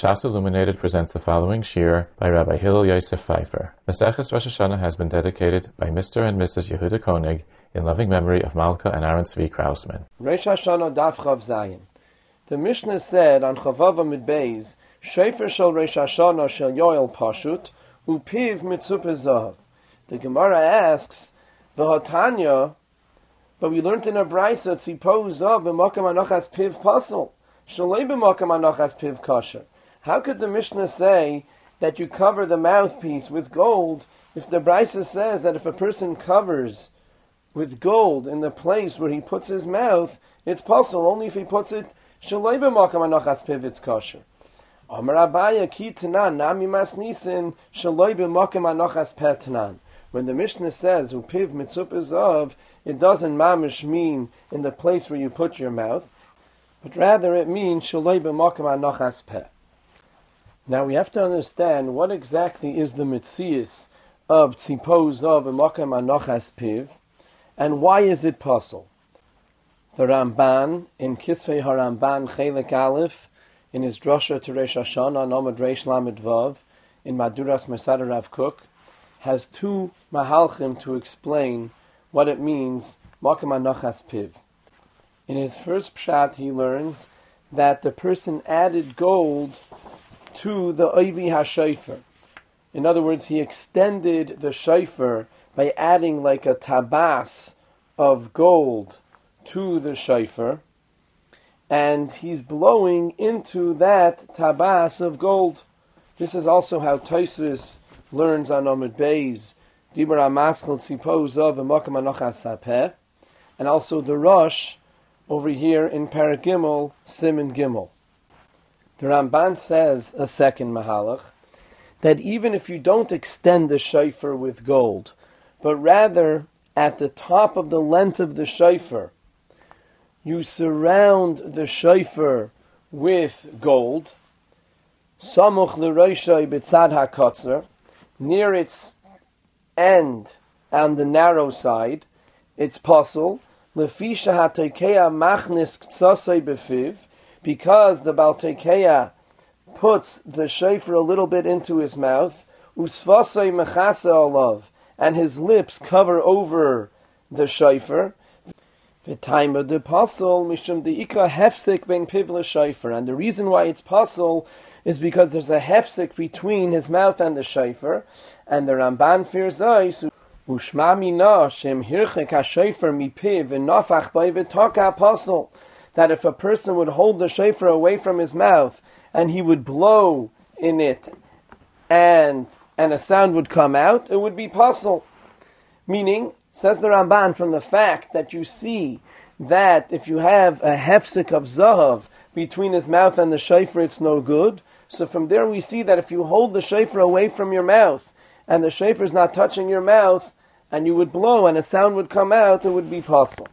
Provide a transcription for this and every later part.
Shas Illuminated presents the following shiur by Rabbi Hillel Yosef Pfeiffer. Maseches Rosh Hashanah has been dedicated by Mr. and Mrs. Yehuda Koenig in loving memory of Malka and Aaron Tzvi Krausman. Rosh Hashanah Daf Chav Zayin. The Mishnah said on Chavava Midbeis, Shefer Shel Rosh Hashanah Shel Yoel Pashut, Upiv Mitzupe Zav. The Gemara asks, V'hotanya, but we learned in a brisa, Tzipo Zav b'makam anochas piv pasel, Shalei b'makam anochas piv kosher. How could the Mishnah say that you cover the mouthpiece with gold if the Brisa says that if a person covers with gold in the place where he puts his mouth, it's possible only if he puts it kosher. Amar Abaya nami shaloi b'makam anochas petnan. When the Mishnah says upiv mitzup of, it doesn't mamish mean in the place where you put your mouth, but rather it means shaloi b'makam anochas pet. Now we have to understand what exactly is the mitzias of tzipoz of emakam anochas piv, and why is it possible? The Ramban in Kisvei Haramban Chelik Aleph in his drosha to Reish Hashanah Nomad Reish Lamed Vav in Maduras Masada Rav Kook has two mahalchim to explain what it means makam anochas piv. In his first pshat, he learns that the person added gold to the Oivi HaShofer. In other words, he extended the shofar by adding like a tabas of gold to the shofar, and he's blowing into that tabas of gold. This is also how Tosfos learns on Omid Bey's Dibra Amaschel Tzipoz of Anochas and also the Rosh over here in Paragimel, Simon Gimel. The Ramban says a second mahalach that even if you don't extend the shofar with gold, but rather at the top of the length of the shofar, you surround the shofar with gold, samuch l'roishai b'tzad hakotzer, near its end on the narrow side, it's possible, lefisha machnis befiv, because the Baltekeya puts the shofar a little bit into his mouth, usfasei mechase olav, and his lips cover over the shofar. The time of the puzzle, mishum the ikra hefsik ben pivla shofar, and the reason why it's puzzle is because there's a hefsik between his mouth and the shofar, and the Ramban fears us. Ushma mina shem hirchek ha-shofar mipiv v'nafach by v'taka that if a person would hold the shofar away from his mouth and he would blow in it and and a sound would come out, it would be possible. Meaning, says the Ramban, from the fact that you see that if you have a hefsik of zahav between his mouth and the shofar, it's no good. So from there we see that if you hold the shofar away from your mouth and the shofar is not touching your mouth, and you would blow and a sound would come out, it would be possible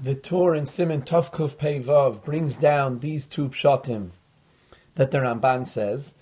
the Tur in Simon Tovkuf Peivav brings down these two pshatim that the Ramban says,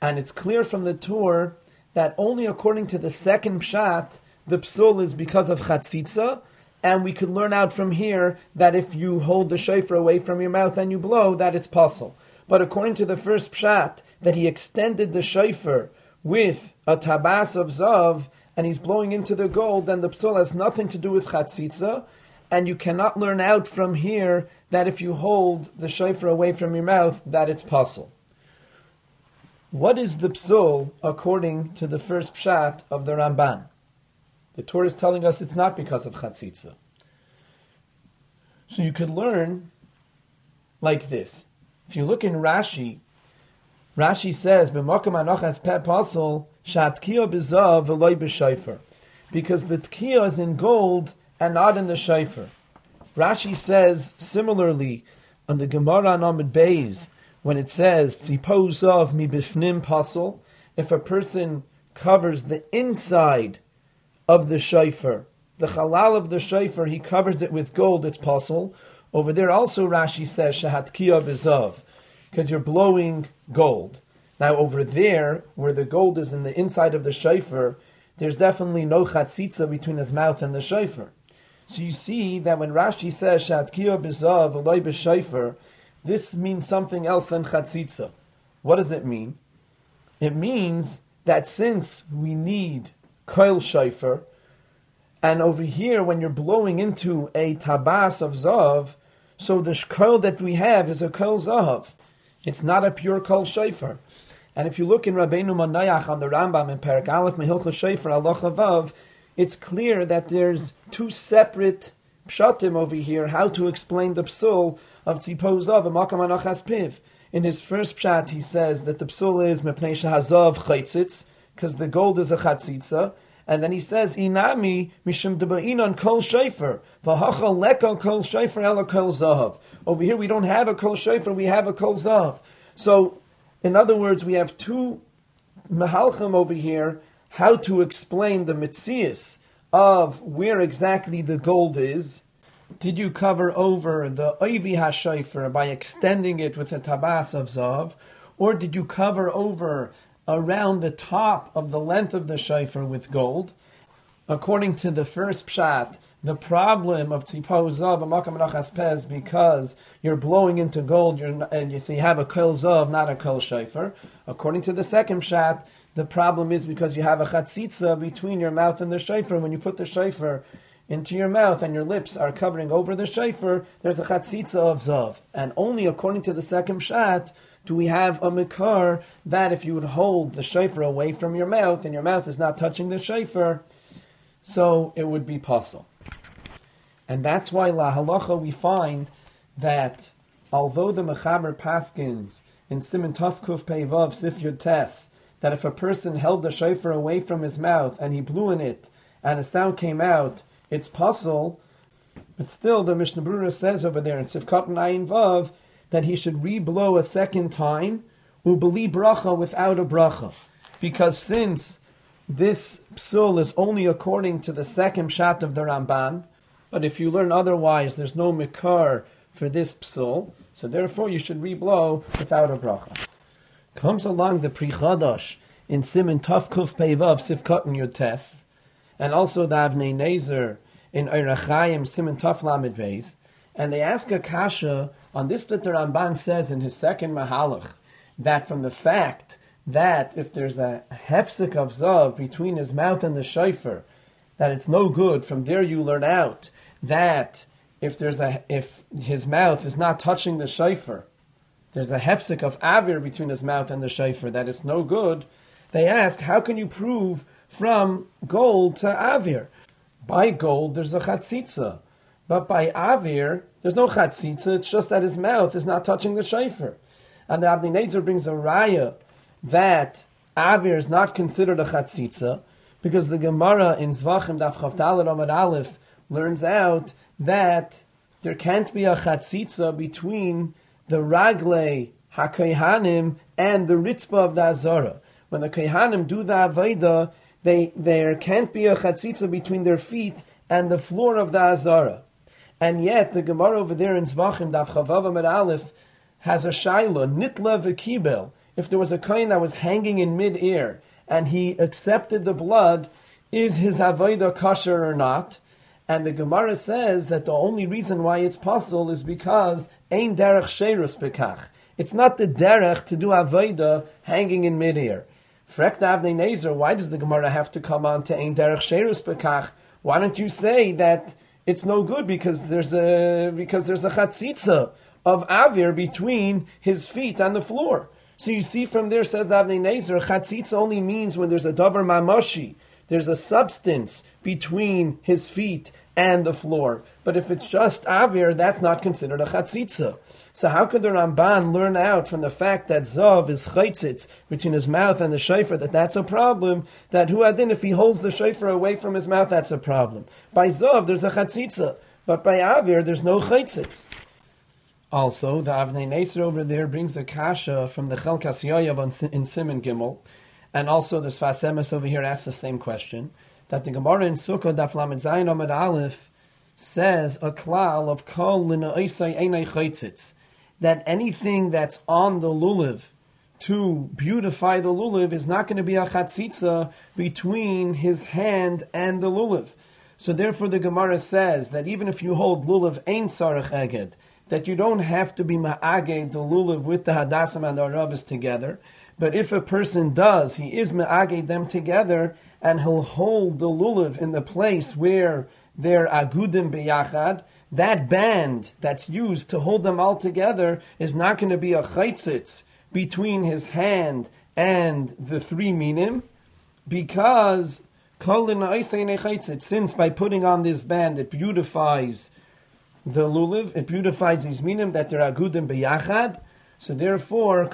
and it's clear from the Tur that only according to the second pshat the psul is because of chatzitza, and we could learn out from here that if you hold the shofar away from your mouth and you blow, that it's possible. But according to the first pshat, that he extended the shofar with a tabas of zav, and he's blowing into the gold, then the psul has nothing to do with chatzitza, and you cannot learn out from here that if you hold the shofar away from your mouth, that it's possible. What is the psul according to the first pshat of the Ramban? The Torah is telling us it's not because of chatzitza. So you could learn like this. If you look in Rashi, Rashi says, because the tkiya is in gold and not in the shofar. Rashi says similarly on the Gemara on Beis when it says tzipos of mi bifnim pasul, if a person covers the inside of the shofar, the halal of the shofar, he covers it with gold, it's pasul. Over there also Rashi says shahat bizav, because you're blowing gold. Now over there, where the gold is in the inside of the shofar, there's definitely no chatzitza between his mouth and the shofar. So you see that when Rashi says Shatkiya b'zav v'loy b'shayfer, this means something else than chatzitza. What does it mean? It means that since we need koil shayfer, and over here when you're blowing into a tabas of zav, so the koil that we have is a koil zav. It's not a pure koil shayfer. And if you look in Rabbeinu Manayach on the Rambam in Perak Aleph Mehilcha Shayfer Allah it's clear that there's two separate pshatim over here how to explain the psul of Tzipo Zav and Makam Anachas Piv. In his first pshat, he says that the psul is Mepnei Shahazav Chaitzitz, because the gold is a chatzitza. And then he says, Inami mishum deba'inon kol shayfer, v'hachal leko kol shayfer ela kol zahav. Over here we don't have a kol shayfer, we have a kol zahav. So, in other words, we have two mahalchim over here, how to explain the mitzias of where exactly the gold is. Did you cover over the Oivi HaShayfer by extending it with a tabas of Zav? Or did you cover over around the top of the length of the shayfer with gold. According to the first pshat, the problem of tzipo zav amakam because you're blowing into gold, you're, and you, so you have a kol zav, not a kol shayfer. According to the second pshat, the problem is because you have a chatzitza between your mouth and the shayfer. When you put the shayfer into your mouth and your lips are covering over the shayfer, there's a chatzitza of zav. And only according to the second pshat do we have a makar that if you would hold the shofar away from your mouth and your mouth is not touching the shofar, so it would be possible. And that's why la halacha we find that although the mechaber paskins in Simon Tafkuf Peivav Sif Yud that if a person held the shofar away from his mouth and he blew in it and a sound came out, it's possible. But still, the Mishnah Brura says over there in Sifkat Ayin Vav that he should re-blow a second time, ubeli bracha without a bracha. Because since this psul is only according to the second shot of the Ramban, but if you learn otherwise, there's no mikar for this psul, so therefore you should re-blow without a bracha. Comes along the Pri Chadash in Simon Taf Kuf Peivav Sivkot in Yotes, and also the Avnei Nezer in Eirachayim Simon Taf Lamed Beis, and they ask a kasha on this that the Ramban says in his second Mahalach, that from the fact that if there's a hefsek of zav between his mouth and the shofar, that it's no good. From there you learn out that if there's a if his mouth is not touching the shofar, there's a hefsek of avir between his mouth and the shayfer that it's no good. They ask, how can you prove from gold to avir? By gold, there's a chatzitza. But by Avir, there's no chatzitza, it's just that his mouth is not touching the shayfer. And the Nezer brings a raya that Avir is not considered a chatzitza because the Gemara in Zvachim Daf Chavdal Amad Aleph learns out that there can't be a chatzitza between the ragle hakohanim and the ritzba of the azara. When the kohanim do the avodah, they there can't be a chatzitza between their feet and the floor of the azara. And yet, the Gemara over there in Zvachim, Daf Chavav Amid Aleph, has a shaila, nitla v'kibel. If there was a coin that was hanging in mid-air, and he accepted the blood, is his avodah kosher or not? And the Gemara says that the only reason why it's possible is because ein derech sherus bekach. It's not the derech to do avodah hanging in mid-air. Frek Avnei Nezer, why does the Gemara have to come on to ein derech sherus bekach? Why don't you say that it's no good because there's a because there's a chatzitza of avir between his feet on the floor. So you see from there says the Avnei Nezer, chatzitza only means when there's a davar mamashi, there's a substance between his feet and the floor. But if it's just avir, that's not considered a chatzitza. So how could the Ramban learn out from the fact that Zav is chaitzitz between his mouth and the shofar that that's a problem? That who adin if he holds the shofar away from his mouth that's a problem. By Zav there's a chatzitza, but by Avir there's no chaitzitz. Also, the Avnei Nezer over there brings a kasha from the Chelkas Yoyav in Simon Gimel, and also the Sfas Emes over here asks the same question, that the Gemara in Sukkah Daf Lamed Zayin Amad Aleph says a klal of kol chaitzitz that anything that's on the lulav to beautify the lulav is not going to be a chatzitza between his hand and the lulav. So therefore, the Gemara says that even if you hold lulav ein sarach eged, that you don't have to be ma'aged the lulav with the hadasim and the arabas together. But if a person does, he is ma'aged them together, and he'll hold the lulav in the place where they're agudim biyachad. That band that's used to hold them all together is not going to be a chaitzitz between his hand and the three minim, because since by putting on this band it beautifies the lulav, it beautifies these minim that they're agudim biyachad. So therefore,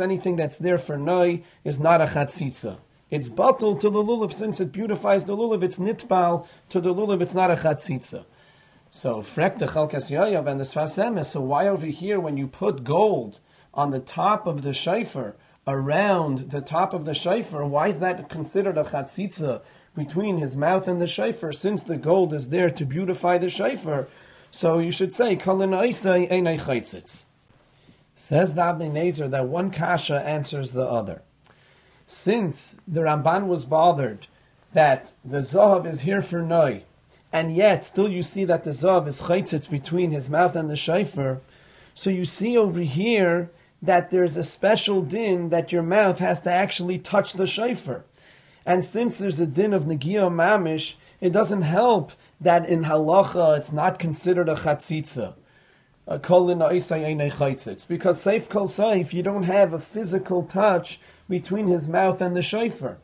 anything that's there for noi is not a chatzitza. It's batal to the lulav since it beautifies the lulav. It's nitbal to the lulav. It's not a chatzitza. So frek the chalkas yayav and the sfas emes. So why over here when you put gold on the top of the shayfer, around the top of the shayfer, why is that considered a chatzitza between his mouth and the shayfer? Since the gold is there to beautify the shayfer, so you should say kalin einay chaitzitz. Says the Avnei Nezer that one kasha answers the other since the Ramban was bothered that the Zahav is here for Noi, and yet still you see that the Zahav is chaitzitz between his mouth and the Shaifer, so you see over here that there's a special din that your mouth has to actually touch the Shaifer. And since there's a din of Negiah Mamish, it doesn't help that in halacha it's not considered a chatzitza. Uh, because safe kol safe, you don't have a physical touch between his mouth and the shofar.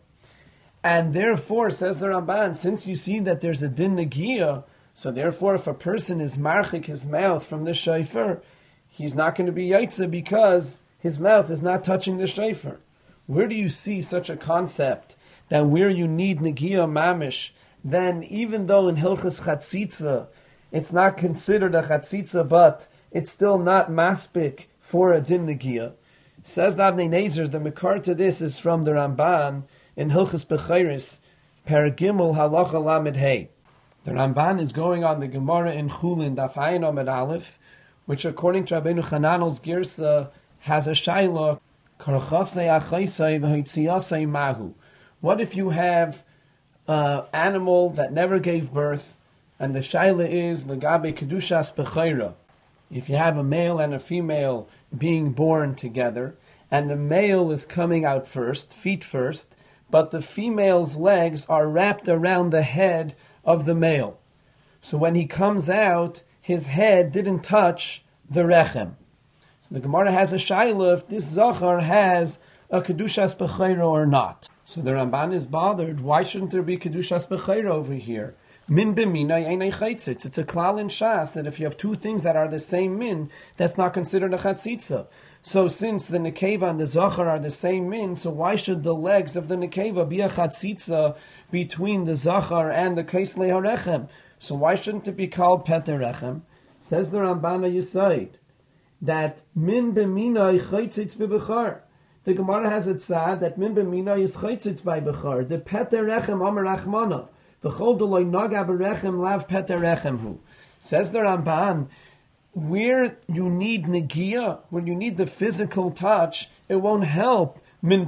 And therefore, says the Ramban, since you see that there's a din negia, so therefore, if a person is marchik his mouth from the shofar, he's not going to be yaitza because his mouth is not touching the shofar. Where do you see such a concept that where you need negia mamish, then even though in hilchas chatzitza, it's not considered a chatzitza, but it's still not maspik for a din negia. Says the Nezer, the makar to this is from the Ramban in Hilchas Bechiris, Paragimel Halacha Lamed Hey. The Ramban is going on the Gemara in Chulin, Daf Ayin Omed Aleph, which according to Rabbeinu Chananel's Girsa has a shaila. What if you have an animal that never gave birth, and the shaila is legabe kedushas bechaira? If you have a male and a female being born together, and the male is coming out first, feet first, but the female's legs are wrapped around the head of the male. So when he comes out, his head didn't touch the rechem. So the Gemara has a shaila if this zachar has a kedushas bechayra or not. So the Ramban is bothered. Why shouldn't there be kedushas bechayra over here? Min chaitzitz. It's a klal in Shas that if you have two things that are the same min, that's not considered a chatzitza. So since the nekeva and the zachar are the same min, so why should the legs of the nekeva be a chatzitza between the zachar and the kaisle harechem? So why shouldn't it be called peterechem? Says the Rambana Yisaid that min b'minay chaitzitz b'bechar. The Gemara has a tzad that min b'minay is chaitzitz by bechar. The peterechem amar achmana. Says the Ramban, where you need negia, when you need the physical touch, it won't help min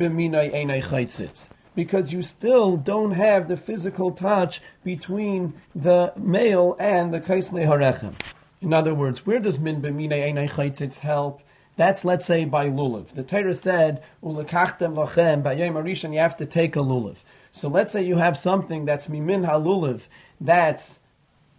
because you still don't have the physical touch between the male and the kaisle harechem. In other words, where does min b'minay einay help? That's let's say by lulav. The Torah said ulekachtem lachem by yom you have to take a lulav. So let's say you have something that's mimin halulav, that's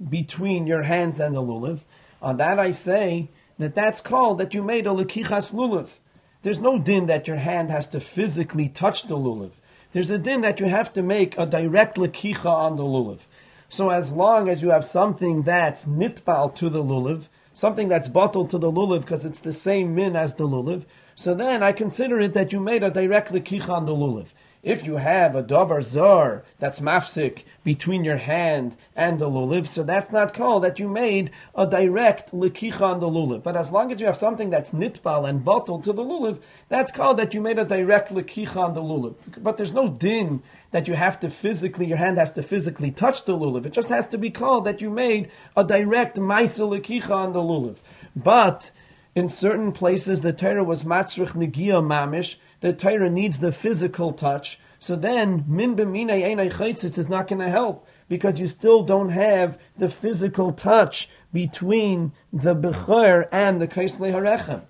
between your hands and the lulav. On that I say that that's called that you made a lekichas lulav. There's no din that your hand has to physically touch the lulav. There's a din that you have to make a direct lekicha on the lulav. So as long as you have something that's nitbal to the lulav, something that's bottled to the lulav because it's the same min as the lulav, so then I consider it that you made a direct lekicha on the lulav. If you have a davar zar that's mafsik between your hand and the lulav, so that's not called that you made a direct likicha on the lulav. But as long as you have something that's nitbal and bottled to the lulav, that's called that you made a direct likicha on the lulav. But there's no din that you have to physically, your hand has to physically touch the lulav. It just has to be called that you made a direct maisa likicha on the lulav. But in certain places, the Torah was matzrich negia mamish, the Torah needs the physical touch. So then, min b'minei chaytzitz is not going to help because you still don't have the physical touch between the Bechor and the Kaisle Harechem.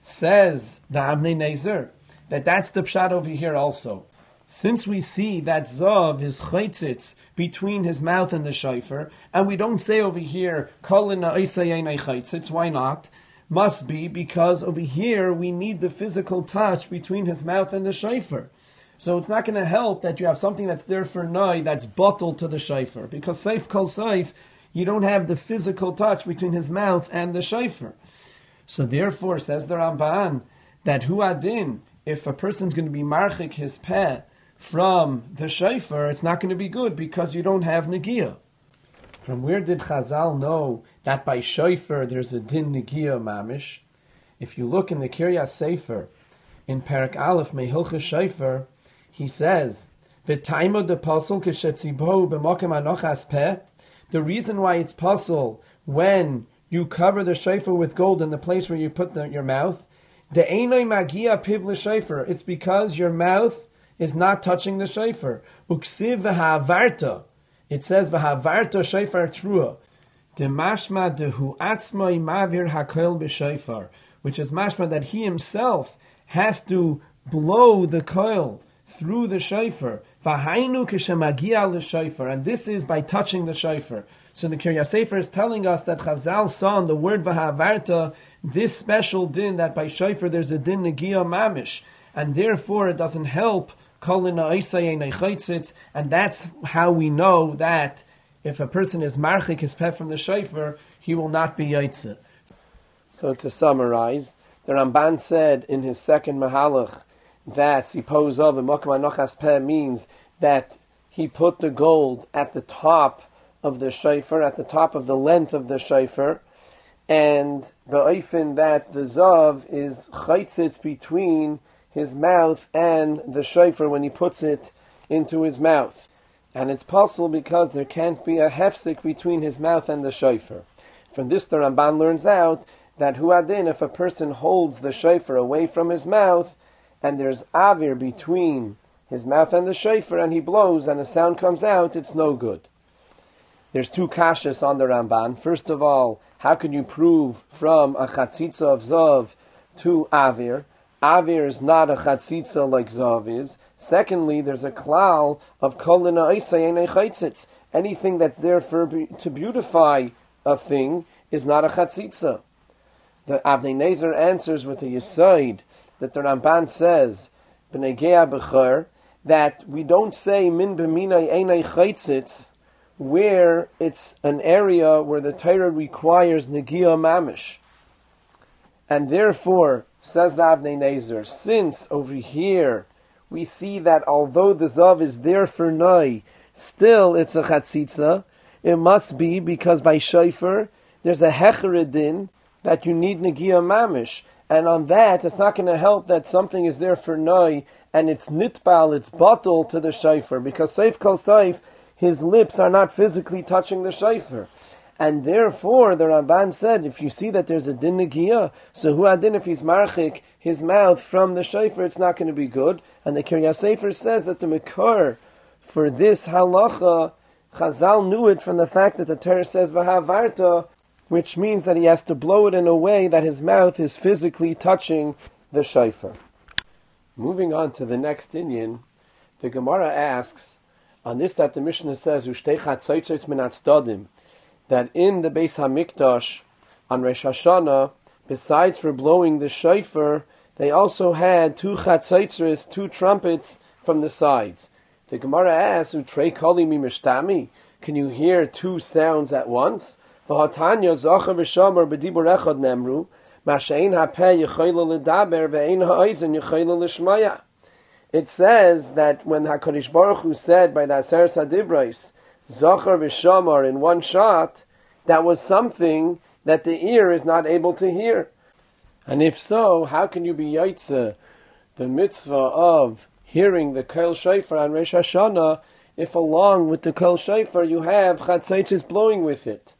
Says the Avnei Nezer that that's the pshat over here also. Since we see that Zav is chaytzitz between his mouth and the shofar, and we don't say over here, Kolina chaytzitz, why not? Must be because over here we need the physical touch between his mouth and the shofar. So it's not going to help that you have something that's there for noi that's bottled to the shofar. Because safe kol safe, you don't have the physical touch between his mouth and the shofar. So therefore, says the Ramban, that hu adin, if a person's going to be marchik his peh from the shofar, it's not going to be good because you don't have negia. From where did Chazal know that by shofar there's a din negia mamish? If you look in the Kiryas Sefer, in Parak Aleph Mehilcha Shofar, he says, "V'taimo de pasol kishetzibo b'mokem anochas peh." The reason why it's puzzle when you cover the shofar with gold in the place where you put the, your mouth, the einoi magia piv l'shofar. It's because your mouth is not touching the shofar. Uksiv. It says v'ha'avarta shofar trua. De mashma dehu atzmai mavir hakoil b'shofar, which is mashma that he himself has to blow the coil through the shofar. V'hainu kishemagia l'shofar, and this is by touching the shofar. So the Kiryas Sefer is telling us that Chazal saw in the word v'havarta this special din that by shofar there's a din negia mamish, and therefore it doesn't help and that's how we know that if a person is marchik his pet from the shofar, he will not be yaitze. So to summarize, the Ramban said in his second mahalach that Sipos of Mokum Peh means that he put the gold at the top of the shofar, at the top of the length of the shofar, and the oifen that the zav is chaitzitz between his mouth and the shofar when he puts it into his mouth. And it's possible because there can't be a hefsik between his mouth and the shofar. From this, the Ramban learns out that huadin, if a person holds the shofar away from his mouth, and there's avir between his mouth and the shofar, and he blows and a sound comes out, it's no good. There's two kashas on the Ramban. First of all, how can you prove from a chatzitza of zav to avir? Avir is not a chatzitza like zav is. Secondly, there's a klal of kolina. Anything that's there for to beautify a thing is not a chatzitza. The Avnei Nezer answers with a yisoid that the Ramban says, that we don't say min b'minay einay where it's an area where the Torah requires negia mamish. And therefore, says the Avnei Nezer, since over here we see that although the Zav is there for Noi, still it's a chatzitza, it must be because by Shofar there's a hecheridin that you need negia mamish. And on that, it's not going to help that something is there for Noi and it's nitbal, it's bottle to the shofar, because Seif Kol Seif, his lips are not physically touching the shofar. And therefore, the Ramban said, if you see that there's a din negia, so who adin if he's marchik his mouth from the shofar, it's not going to be good. And the Kiryas Sefer says that the Makar for this halacha, Chazal knew it from the fact that the Torah says v'havarta, which means that he has to blow it in a way that his mouth is physically touching the shofar. Moving on to the next Indian, the Gemara asks, on this that the Mishnah says, that in the Beis Hamikdash on Rosh Hashanah, besides for blowing the shofar, they also had two chatzaitzres, two trumpets from the sides. The Gemara asks, "Utrei kali mi Can you hear two sounds at once? V'hatanya v'shamar b'dibur echad nemru, mashein yechayla l'daber ve'ein yechayla l'shmaya. It says that when HaKadosh Baruch Hu said by the Aser Sadibrais, Zachar v'shamar in one shot, that was something that the ear is not able to hear. And if so, how can you be yaitze the mitzvah of hearing the Kol Shofar on Rosh Hashanah if along with the Kol Shofar you have Chatzaitis blowing with it?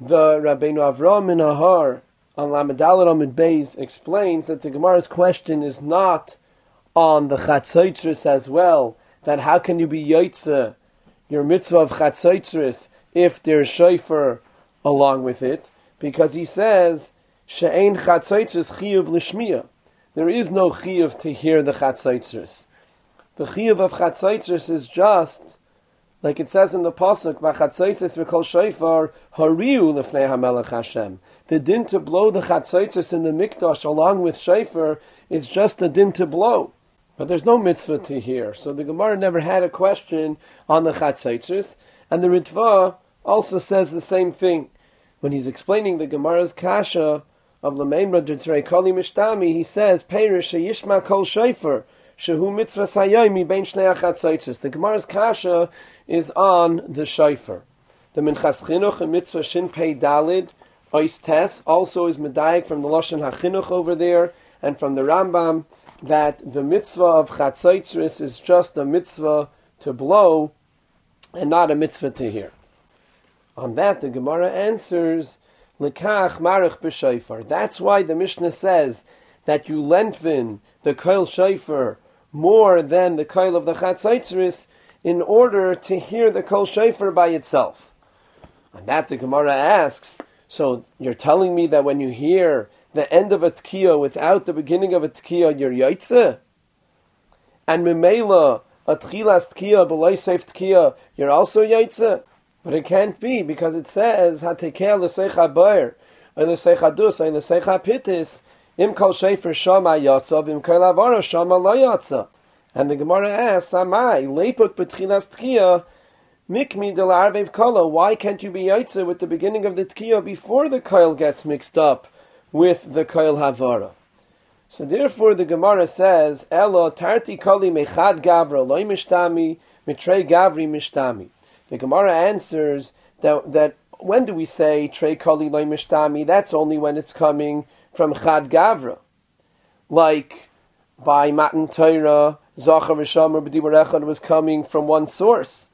The Rabbeinu Avram in Ahar on Lamadalit Amid Beis explains that the Gemara's question is not on the Chatzaitis as well, that how can you be Yaitse your mitzvah of chatzaitzris if there's shofar along with it, because he says she'ein chatzaitzris chiyuv lishmiya. There is no chiyuv to hear the chatzaitzris. The chiyuv of chatzaitzris is just like it says in the pasuk, "Vachatzaitzis v'kol shofar hariu lefnei hamelech Hashem." The din to blow the chatzaitzis in the mikdash along with shofar is just a din to blow, but there's no mitzvah to hear. So the Gemara never had a question on the chatzaitzis, and the Ritva also says the same thing when he's explaining the Gemara's kasha of Lameimra Detrei Koli Mishtami. He says, "Perish yishma kol shofar." Shehu mitzvah sayomi bein shnei achatzaitzis. The Gemara's kasha is on the shofar. The Minchas Chinuch and mitzvah shin pei dalid ois tes also is medayik from the lashon hachinuch over there and from the Rambam that the mitzvah of chatzaitzis is just a mitzvah to blow and not a mitzvah to hear. On that, the Gemara answers, Lekach marich b'shofar. That's why the Mishnah says that you lengthen the koil shofar more than the koil of the chatzaitzris in order to hear the kol shofar by itself. On that the Gemara asks, so you're telling me that when you hear the end of a tkiya without the beginning of a tkiya, you're yaitze? And mimela, a tchilas tkiya, below safe tkiya, you're also yaitze? But it can't be because it says, hatekel l'seicha bayer, or l'seicha dus, l'seicha pitis, Im kol shefer shama yatsa, vim kol avara shama lo yatsa. And the Gemara asks, Amai, lepuk betchilas tkiya, mikmi del arvev kolo. Why can't you be yatsa with the beginning of the tkiya before the koil gets mixed up with the koil havara? So therefore the Gemara says, Elo tarti koli mechad gavra loy mishtami, mitrei gavri mishtami. The Gemara answers that, that when do we say trei koli loy mishtami? That's only when it's coming from Chad Gavra, like by Matan Torah, Zachar Vishamar B'Dibur Echad was coming from one source.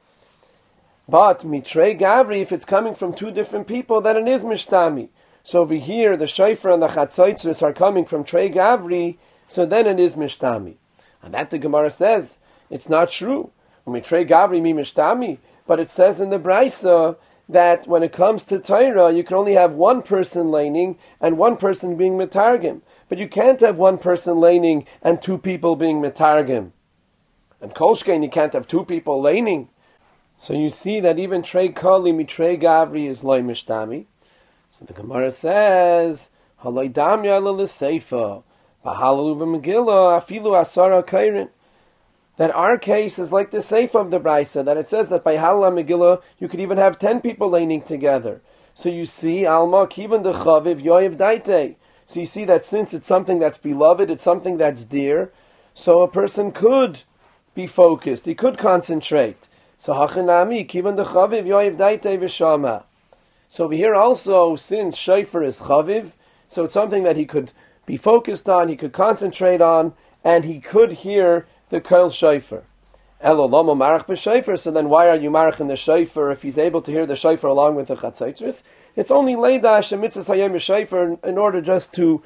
But Mitre Gavri, if it's coming from two different people, then it is Mishtami. So over here, the Shofar and the Chatzaitzris are coming from Trey Gavri, so then it is Mishtami. And that the Gemara says, it's not true. Mitre Gavri mi Mishtami, but it says in the Brisa that when it comes to Torah, you can only have one person laning and one person being Metargim. But you can't have one person laning and two people being Metargim. And Kolshkein, you can't have two people laning. So you see that even Trey Kali Mitrei Gavri is Loi Mishtami. So the Gemara says, Haloi Damya L'Seifa, V'Halalu V'Megillah, Afilu Asara Kairin that our case is like the safe of the Brisa, that it says that by Halal Megillah you could even have ten people laning together. So you see, Alma Kivan the Chaviv Yoiv Daite. So you see that since it's something that's beloved, it's something that's dear, so a person could be focused, he could concentrate. So Hachinami Kivan the Chaviv Yoiv Daite Vishama. So over here also, since Shaifer is Chaviv, so it's something that he could be focused on, he could concentrate on, and he could hear the Kol Shofar. Elolamo Marach b'Shofar. So then, why are you Marach in the Shofar if he's able to hear the Shofar along with the Chatzaitzris? It's only Leidash and Mitzvah Hayom Shofar in order just to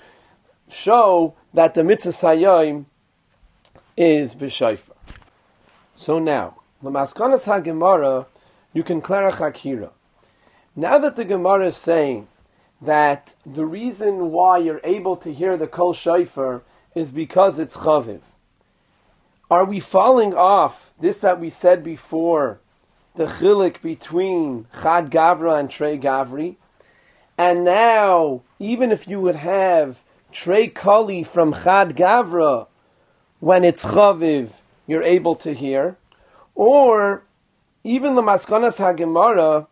show that the Mitzvah Hayom is b'Shofar. So now, Lamaskanas HaGemara, you can clarify Hakira. Now that the Gemara is saying that the reason why you're able to hear the Kol Shofar is because it's Chaviv. Are we falling off this that we said before, the chilik between Chad Gavra and Trey Gavri? And now, even if you would have Trey Kali from Chad Gavra, when it's Chaviv, you're able to hear. Or even the Maskanas HaGemara,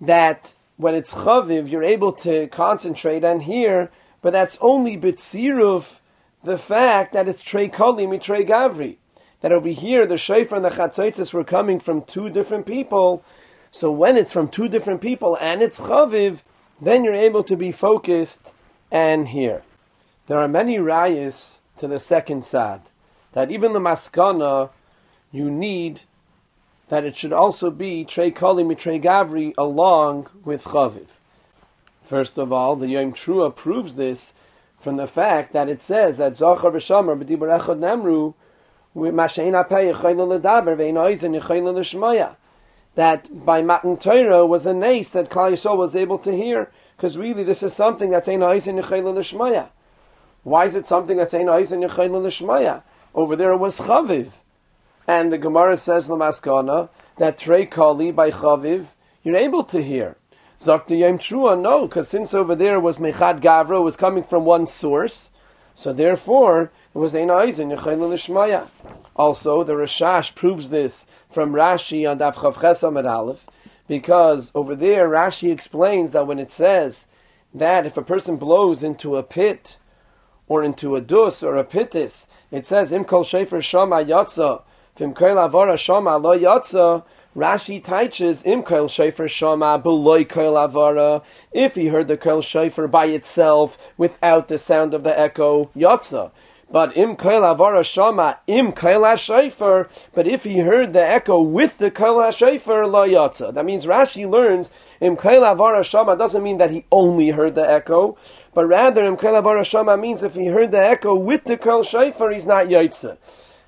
that when it's Chaviv, you're able to concentrate and hear, but that's only Bitziruf the fact that it's Trey Koli Mitrey Gavri. That over here the Shofar and the Chatzaitis were coming from two different people. So when it's from two different people and it's Chaviv, then you're able to be focused and hear. There are many rayas to the second sad. That even the maskana, you need that it should also be Trey Koli Mitrey Gavri along with Chaviv. First of all, the Yom Trua proves this from the fact that it says that Zohar v'Shamar b'dibur echad nemru that by Matan Torah was a nace that Klal Yisrael was able to hear, because really this is something that's ein ha'isen yechayla l'shmaya. Why is it something that's ein ha'isen yechayla l'shmaya? Over there it was chaviv. And the Gemara says Lamaskana that Trey Kali by Chaviv, you're able to hear. Zakta Yem Trua, no, because since over there was Mechad Gavra, was coming from one source, so therefore it was Ein Yechayla Lishmaya. Also, the Rashash proves this from Rashi on Daf Chav Chesam at Aleph, because over there Rashi explains that when it says that if a person blows into a pit, or into a dus or a pitis, it says Im Kol Shefer Shama Yatza, V'imkoil avara shama lo yatsa, Rashi teaches imkoil shofar shama beloy koil avara. If he heard the koil shofar by itself without the sound of the echo, yatsa. But im koil avara shama im koil shofar. But if he heard the echo with the koil shofar, lo yatsa. That means Rashi learns im koil avara shama doesn't mean that he only heard the echo, but rather im koil avara shama means if he heard the echo with the koil shofar, he's not yatsa.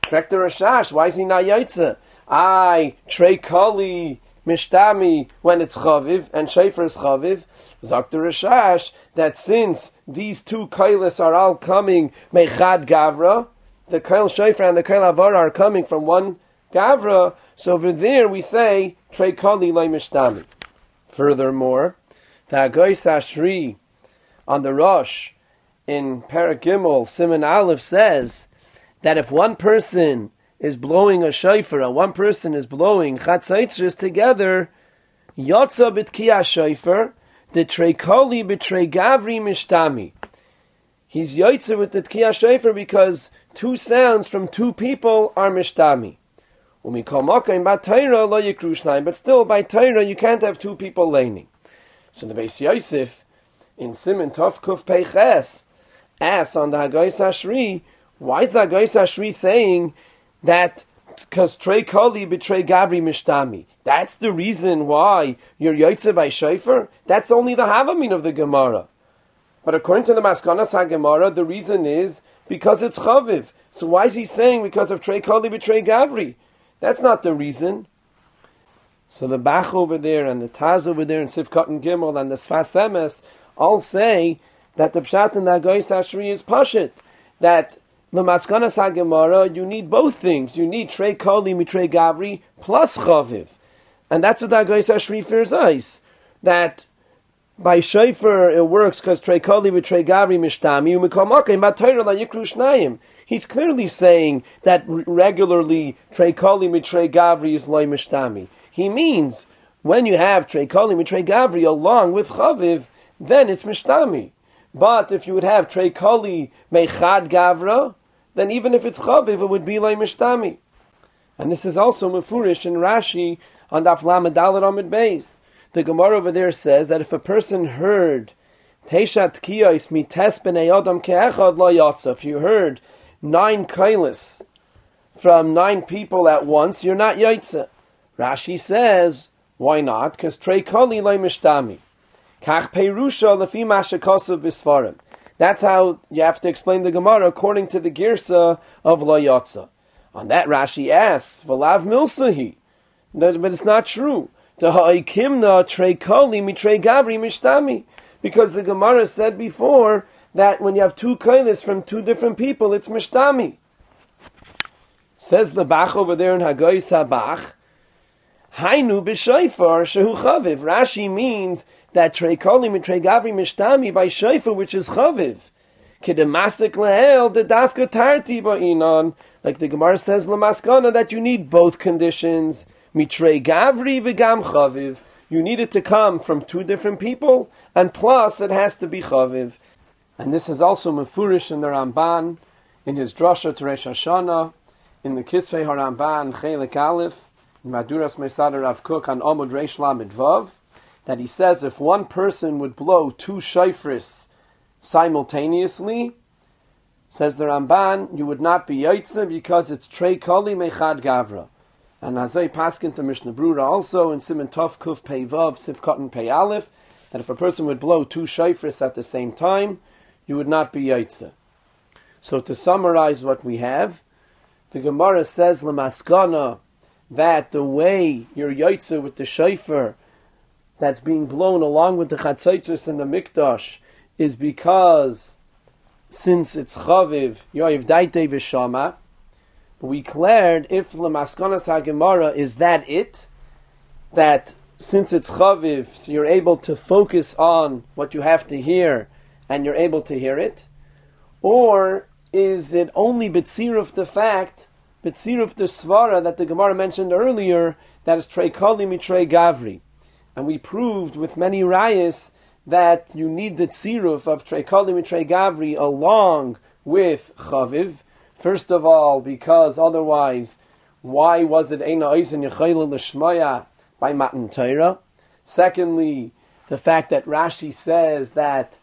Correct the Rashash. Why is he not Yaitza? I, Trey Kali, Mishtami, when it's Chaviv, and Shafer is Chaviv. Zok the Rashash, that since these two Kailis are all coming, Mechad Gavra, the Kail Shafer and the Kail Avar are coming from one Gavra, so over there we say, Trey Kali Lai Mishtami. Furthermore, the Agois Ashri on the Rosh in Paragimel, Simon Aleph says, that if one person is blowing a shofar and one person is blowing chatzaitzris together, yotza bitkiya shofar, the trekoli betray gavri mishtami. He's yotza with the tkiya shofar because two sounds from two people are mishtami. But still, by Torah, you can't have two people laning. So the Beis Yosef in Simon Tov Kuf Peiches asks on the Hagoyis Ashri, why is the Agais Ashri saying that because Trey Kali betray Gavri Mishtami? That's the reason why you're Yotze by Shaifer? That's only the Havamin of the Gemara. But according to the Maskanas HaGemara, the reason is because it's Chaviv. So why is he saying because of Trey Kali betray Gavri? That's not the reason. So the Bach over there and the Taz over there and Sivkot and Gimel and the Sfas Emes all say that the Pshat and the Agais Ashri is Pashit. That Lamaskanas HaGemara, you need both things. You need Trey Koli Mitrei Gavri plus Chaviv. And that's what Agais Ashri fears ice. That by Shaifer it works because Trey Koli Mitrei Gavri Mishtami, Umikomake Matayra La Yikru. He's clearly saying that regularly Trey Koli Mitrei Gavri is Loi Mishtami. He means when you have Trey Koli Mitrei Gavri along with Chaviv, then it's Mishtami. But if you would have Trey Koli Mechad Gavra, then even if it's chaviv, it would be like mishtami. And this is also mafurish in Rashi on Daf Lamed Dalet Amid. The Gemara over there says that if a person heard Teshat Kiyos mites b'nei adam ke'echad lo yatsa, if you heard nine kailis from nine people at once, you're not yaitza. Rashi says, why not? Because trei kali lo mishtami. Kach peirusha lefi mashakosav bisfarim. That's how you have to explain the Gemara according to the Girsa of Lo Yotza. On that Rashi asks, Valav Milsahi. But it's not true. Because the Gemara said before that when you have two kailis from two different people, it's Mishtami. Says the Bach over there in Hagoyis HaBach, Hainu b'shayfar shehu chaviv. Rashi means that treikolim and treigavri mishtami by shayfar, which is chaviv. Kedemasik lehel the dafka tarti ba'inon. Like the Gemara says lamaskana that you need both conditions. Mitrei gavri v'gam chaviv. You need it to come from two different people, and plus it has to be chaviv. And this is also mefurish in the Ramban, in his drasha to Rosh Hashanah, in the Kisvei HaRamban Chelik Aleph, in Maduras Mesader Rav Kook on Omud Reish Lamed Vav, that he says if one person would blow two shayfris simultaneously, says the Ramban, you would not be Yaitzah because it's Trey Koli Mechad Gavra. And Hazai Paskin to Mishnah Brura also in Simon Tov Kuf Pei Vav Sivkot Pei Aleph, that if a person would blow two shayfris at the same time, you would not be Yaitzah. So to summarize what we have, the Gemara says Lamaskana that the way you're yaitze with the shofar that's being blown along with the chatzaitzis and the mikdash is because since it's chaviv yoiv daite v'shama, we declared if lemaskanas hagemara is that it that since it's chaviv, so you're able to focus on what you have to hear and you're able to hear it, or is it only betziruf the fact, betziruf the svara that the Gemara mentioned earlier, that is trei kali mitrei gavri, and we proved with many rayas that you need the tziruf of trei kali mitrei gavri along with chaviv. First of all, because otherwise, why was it eina oisin yechayla l'shmaya by Matan Torah? Secondly, the fact that Rashi says that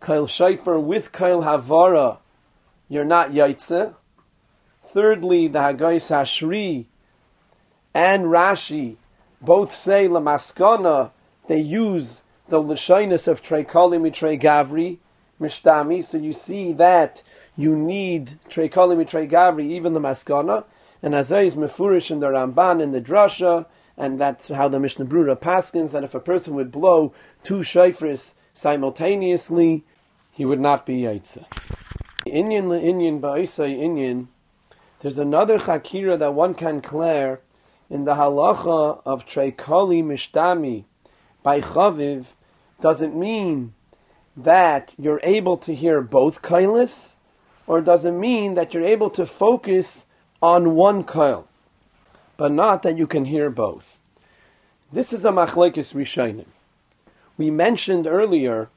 Kail Shaifer with Kail Havara, you're not Yaitse. Thirdly, the Hagais Hashri and Rashi both say Lamaskana, they use the Lashinus of Treikali Mitre Gavri, Mishtami, so you see that you need Treikali Mitre Gavri, even the Maskana, and Azay is Mefurish in the Ramban in the Drasha, and that's how the Mishnah Brura paskins that if a person would blow two shayfris simultaneously, he would not be Yaitza. Inyan le'inyan ba'isai inyan, there's another chakira that one can clear in the halacha of treikali mishtami by chaviv doesn't mean that you're able to hear both kailis, or does it mean that you're able to focus on one kail, but not that you can hear both. This is a machlekes rishonim. We mentioned earlier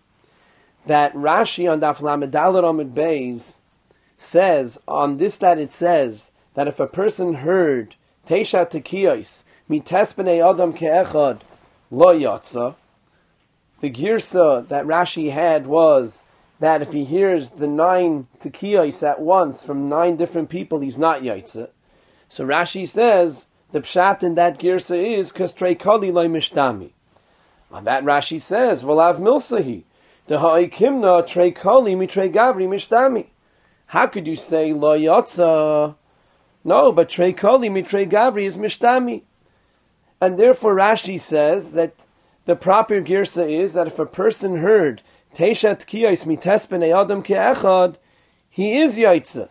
that Rashi on Daf Lamed Dalet Amid Beis says on this that it says that if a person heard Teisha Tekiyos Mites B'nei Adam Ke'echad Lo Yatsa, the girsa that Rashi had was that if he hears the nine tekiyos at once from nine different people, he's not yaitza. So Rashi says the pshat in that girsa is because treikali loy mishtami. On that Rashi says v'lav milsahi. The ha'ikimna trei kali mitrei gavri mishtami. How could you say lo yotza? No, but trei kali mitrei gavri is mishtami. And therefore Rashi says that the proper girsa is that if a person heard Teishat kiyos mites adam ke'echad, he is yaitza.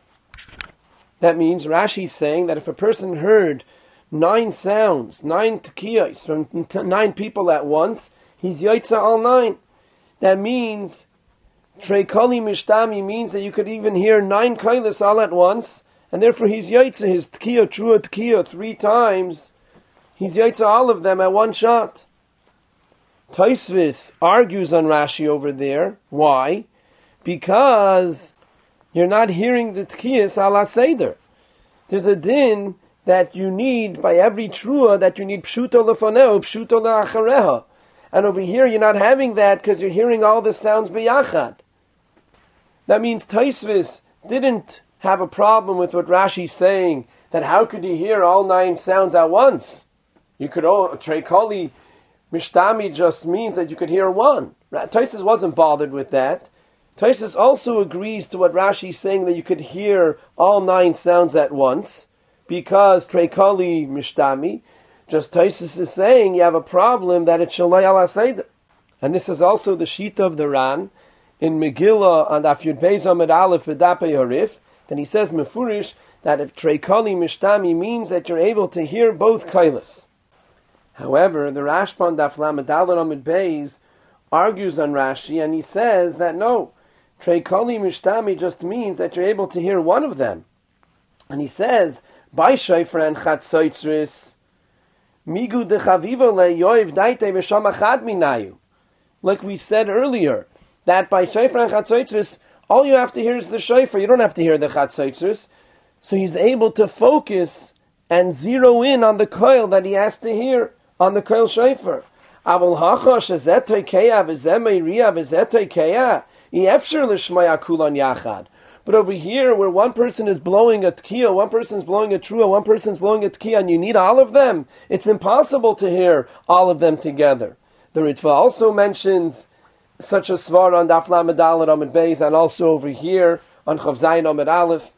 That means Rashi is saying that if a person heard nine sounds, nine tekiyos from nine people at once, he's yaitza all nine. That means Treikali Mishtami means that you could even hear nine kailas all at once, and therefore he's yaitza his tkiya, trua tkiya, three times. He's yaitza all of them at one shot. Taisvis argues on Rashi over there. Why? Because you're not hearing the tkiyas ala seder. There's a din that you need by every trua that you need pshuto lefoneo, pshuto leachareha. And over here, you're not having that because you're hearing all the sounds biyachad. That means Taisvis didn't have a problem with what Rashi's saying, that how could you hear all nine sounds at once? You could, oh, Treikali Mishtami just means that you could hear one. Taisus wasn't bothered with that. Taisus also agrees to what Rashi's saying that you could hear all nine sounds at once, because Treikali Mishtami, just Taisus is saying you have a problem that it shall al Seder. And this is also the sheet of the Ran in Megillah and Afyud Beis Amid Aleph Bedape Harif. Then he says Mefurish that if Treikali Mishtami means that you're able to hear both Kailas. However, the Rashban Daf Lamed Amid Beis argues on Rashi and he says that no, Treikali Mishtami just means that you're able to hear one of them. And he says, by Shaifer and Chatzoitzris, Migu de chaviva le yoiv daite minayu. Like we said earlier, that by shofar and chatzaitzris, all you have to hear is the shofar. You don't have to hear the chatzaitzris. So he's able to focus and zero in on the coil that he has to hear on the coil shofar. Avol hacha. Yefsher l'shmaya kulan yachad. But over here, where one person is blowing a tkiya, one person is blowing a trua, one person is blowing a tkiya, and you need all of them, it's impossible to hear all of them together. The Ritva also mentions such a svar on Dafla Medal Amid Beis, and also over here on Chavzayin Amid Aleph.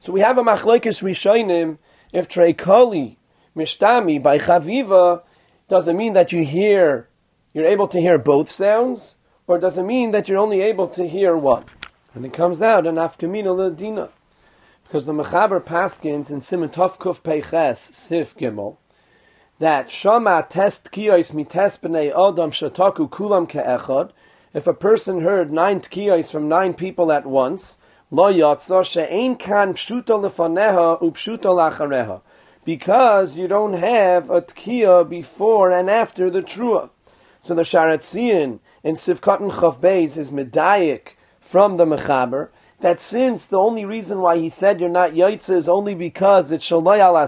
So we have a machlekes rishonim if Treikali mishtami by chaviva, doesn't mean that you hear, you're able to hear both sounds, or does it mean that you're only able to hear one? And it comes out in Afkamina Ladina. Because the Mechaber Paskins in Simon Tov Kuf Peiches Sif Gimel, that Shama test kiyos mi test b'nei Adam shataku kulam ke'echad, if a person heard nine tkiyos from nine people at once, lo yatsa she'ein kan pshuta lefaneha upshuta lachareha, because you don't have a tkiya before and after the trua. So the Shaar HaTziyun in Sivkatan Chav Beis is medayik from the Mechaber, that since the only reason why he said you're not Yaitza is only because it's Shalai ala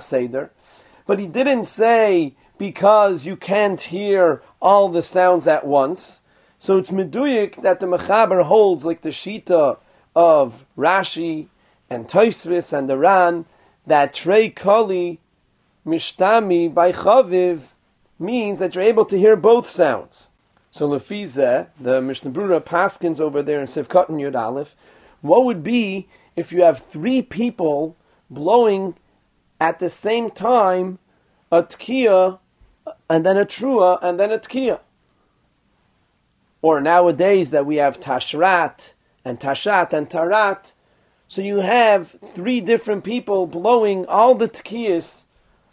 but he didn't say because you can't hear all the sounds at once. So it's meduyik that the Mechaber holds like the Shita of Rashi and Toisvis and the Ran that Trey Kali Mishtami by Chaviv means that you're able to hear both sounds. So Lefize, the Mishnah Brura Paskins over there in Sivkot and Yud Aleph, what would be if you have three people blowing at the same time a tkiya and then a trua and then a tkiya? Or nowadays that we have tashrat and tashat and tarat, so you have three different people blowing all the tkiyas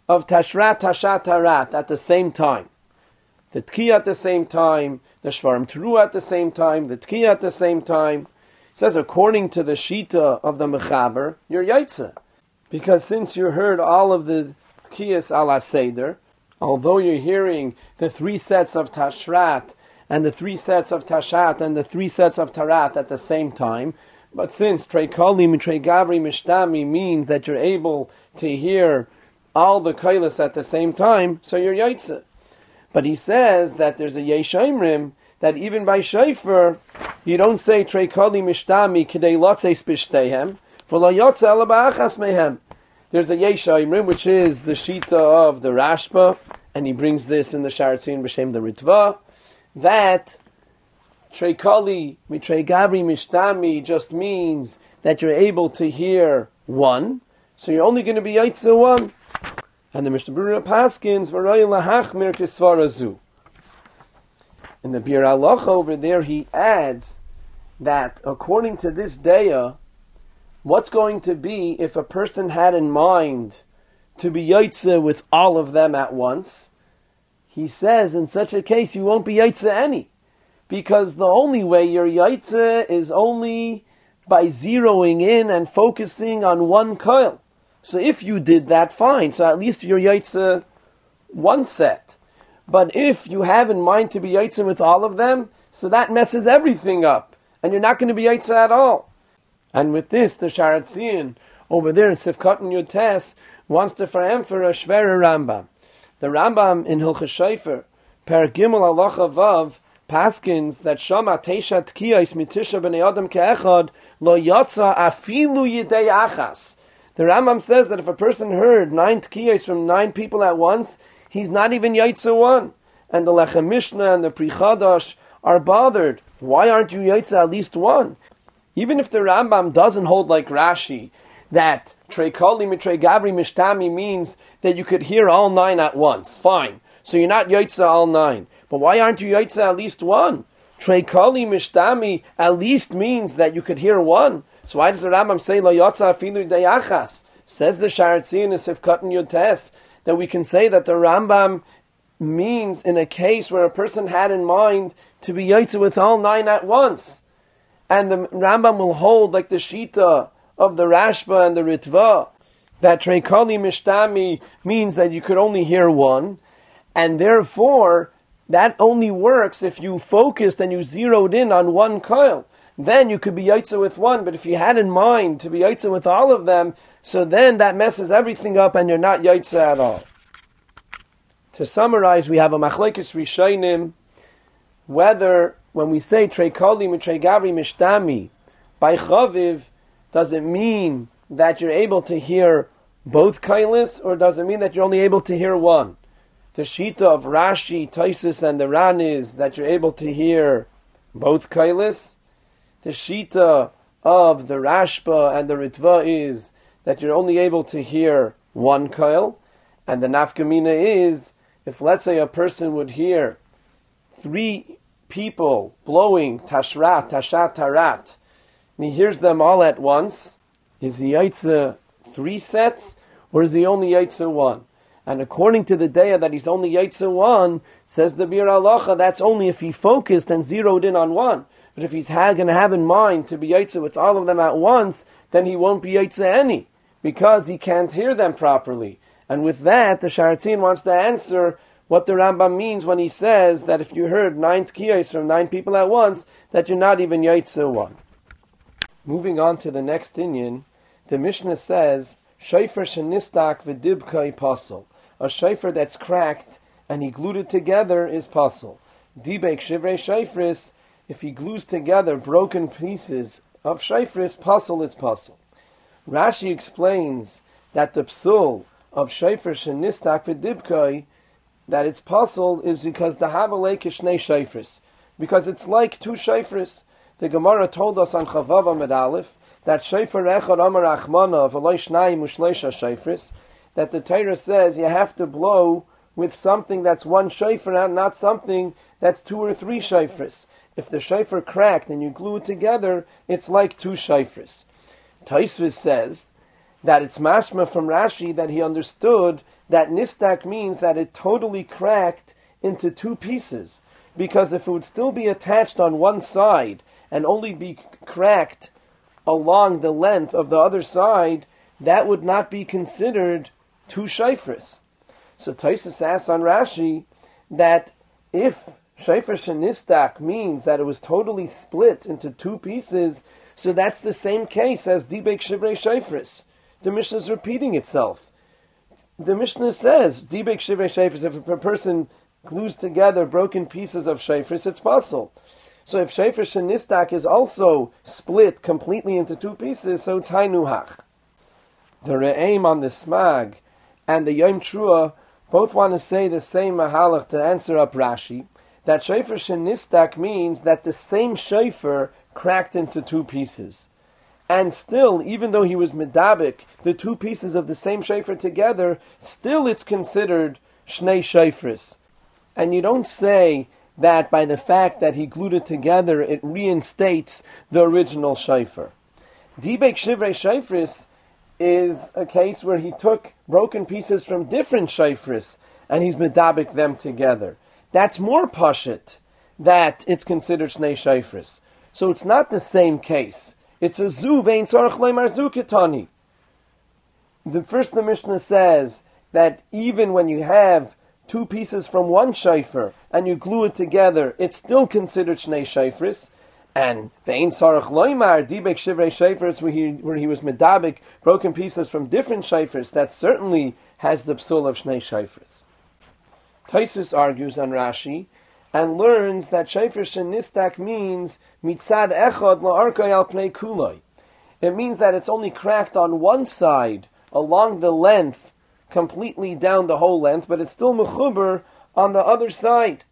of tashrat, tashat, tarat at the same time. The tkiya at the same time, the shvarim teru at the same time, the tkiya at the same time. It says according to the shita of the mechaber, you're yaitza, because since you heard all of the tkiyas ala seder, although you're hearing the three sets of tashrat and the three sets of tashat and the three sets of tarat at the same time, but since trei kalim and gavri mishtami means that you're able to hear all the kailas at the same time, so you're yaitza. But he says that there's a yeshaimrim that even by shayfer you don't say trei kali mishtami kidei lotzeis bishtehem There's a yeshaimrim which is the shita of the Rashba, and he brings this in the Shaar HaTziyun b'shem the Ritva that trei kali mitrei gavri mishtami just means that you're able to hear one, so you're only going to be yaitze one. And the Mishnah Paskins v'roy lahachmir kisvarazu. In the Biur Halacha over there, he adds that according to this daya, what's going to be if a person had in mind to be yaitze with all of them at once? He says in such a case you won't be yaitze any, because the only way you're yaitze is only by zeroing in and focusing on one coil. So if you did that, fine. So at least you're yaitze one set. But if you have in mind to be yaitze with all of them, so that messes everything up, and you're not going to be yaitze at all. And with this, the Shaar HaTziyun over there in Sifkat and Yotes wants to for for a Shvera Rambam. The Rambam in Hilchas Shaifer, Per Gimel Alacha Vav, Paskins that Shama Teisha Tkiyais Mitisha B'nei Adam Ke'echad Lo Yotza Afilu Yidei Achas the Rambam says that if a person heard nine tkiyos from nine people at once, he's not even yaitza one. And the Lechem Mishnah and the Pri Chadash are bothered. Why aren't you yaitza at least one? Even if the Rambam doesn't hold like Rashi, that Trei Koli Mitrei Gavri Mishtami means that you could hear all nine at once. Fine. So you're not yaitza all nine. But why aren't you yaitza at least one? Trei Koli Mishtami at least means that you could hear one. So why does the Rambam say lo yotza dayachas? Says the if cutting your test that we can say that the Rambam means in a case where a person had in mind to be yotza with all nine at once, and the Rambam will hold like the shita of the Rashba and the Ritva that Treikali Mishtami means that you could only hear one, and therefore that only works if you focused and you zeroed in on one coil then you could be yaitza with one. But if you had in mind to be yaitza with all of them, so then that messes everything up, and you're not yaitza at all. To summarize, we have a machlekes rishayim whether when we say trei koli mitrei gavri mishtami by chaviv, does it mean that you're able to hear both kailis, or does it mean that you're only able to hear one? The shita of Rashi, Taisis, and the Ran is that you're able to hear both kailis, the shita of the Rashba and the Ritva is that you're only able to hear one coil, And the nafkamina is, if let's say a person would hear three people blowing tashrat, tashat, tarat, and he hears them all at once, is the yaitza three sets, or is he only yaitza one? And according to the daya that he's only yaitza one, says the Biur Halacha, that's only if he focused and zeroed in on one. But if he's going to have in mind to be yaitza with all of them at once, then he won't be yaitza any, because he can't hear them properly. And with that, the Shaar HaTziyun wants to answer what the Rambam means when he says that if you heard nine tkiyos from nine people at once, that you're not even yaitza one. Moving on to the next inyan, the Mishnah says, Shayfer shenistak v'dibkai pasul. A shayfer that's cracked and he glued it together is pasul. Dibek shivrei shayfris, if he glues together broken pieces of shayfris, pasul it's pasul. Rashi explains that the psul of shayfer shenistak v'dibkai that it's pasul is because the havalei kishnei shayfris, because it's like two shayfris. The Gemara told us on Chavav Amid that Shayfer Echad Amar Achmana V'loy Shnayim Ushleisha Shayfris, that the Torah says you have to blow with something that's one and not something that's two or three Shayfris. If the Shayfer cracked and you glue it together, it's like two Shayfris. Taisvis says that it's mashma from Rashi that he understood that nistak means that it totally cracked into two pieces. Because if it would still be attached on one side and only be cracked along the length of the other side, that would not be considered two shayfris. So Taisus asks on Rashi that if shayfer shenistak means that it was totally split into two pieces, so that's the same case as dibek shivrei shayfris. The Mishnah is repeating itself. The Mishnah says dibek shivrei shayfris. If a person glues together broken pieces of shayfris, it's possible. So if Shefer Shenistak is also split completely into two pieces, so it's Hainuhach. The Re'aim on the Smag and the Yom Trua both want to say the same Mahalach to answer up Rashi, that Shefer Shenistak means that the same Shefer cracked into two pieces. And still, even though he was medabik, the two pieces of the same shefer together, still it's considered shnei shefris. And you don't say that by the fact that he glued it together, it reinstates the original shayfer. Dibek Shivrei Shayfris is a case where he took broken pieces from different shayfris and he's medabik them together. That's more pashit that it's considered shnei shayfris. So it's not the same case. It's a zu vein tzarech leimar zu The first the Mishnah says that even when you have two pieces from one shayfer and you glue it together, it's still considered shnei shayfris. And vein sarach loimar dibek shivrei shayfers where he where he was medabik broken pieces from different shayfers that certainly has the psul of shnei shayfers. Taisus argues on Rashi and learns that shayfer shenistak means mitzad echad la'arkay al pnei. It means that it's only cracked on one side along the length completely down the whole length, but it's still mechuber on the other side.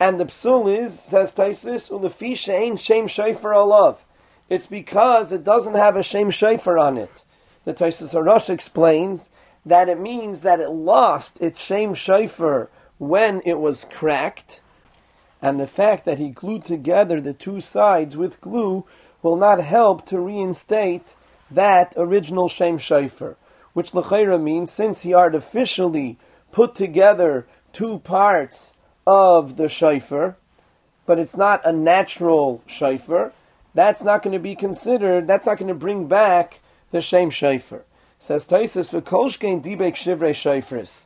And the psul is, says Taisus, ulefisha ain't shem shayfer alav. It's because it doesn't have a shem shayfer on it. The Taisus Arash explains that it means that it lost its shem shayfer when it was cracked, and the fact that he glued together the two sides with glue will not help to reinstate that original shem shayfer which L'chaira means since he artificially put together two parts of the shayfer, but it's not a natural shayfer, that's not going to be considered, that's not going to bring back the same shayfer. Says Taisus, V'kolshkein dibek shivrei shayfris.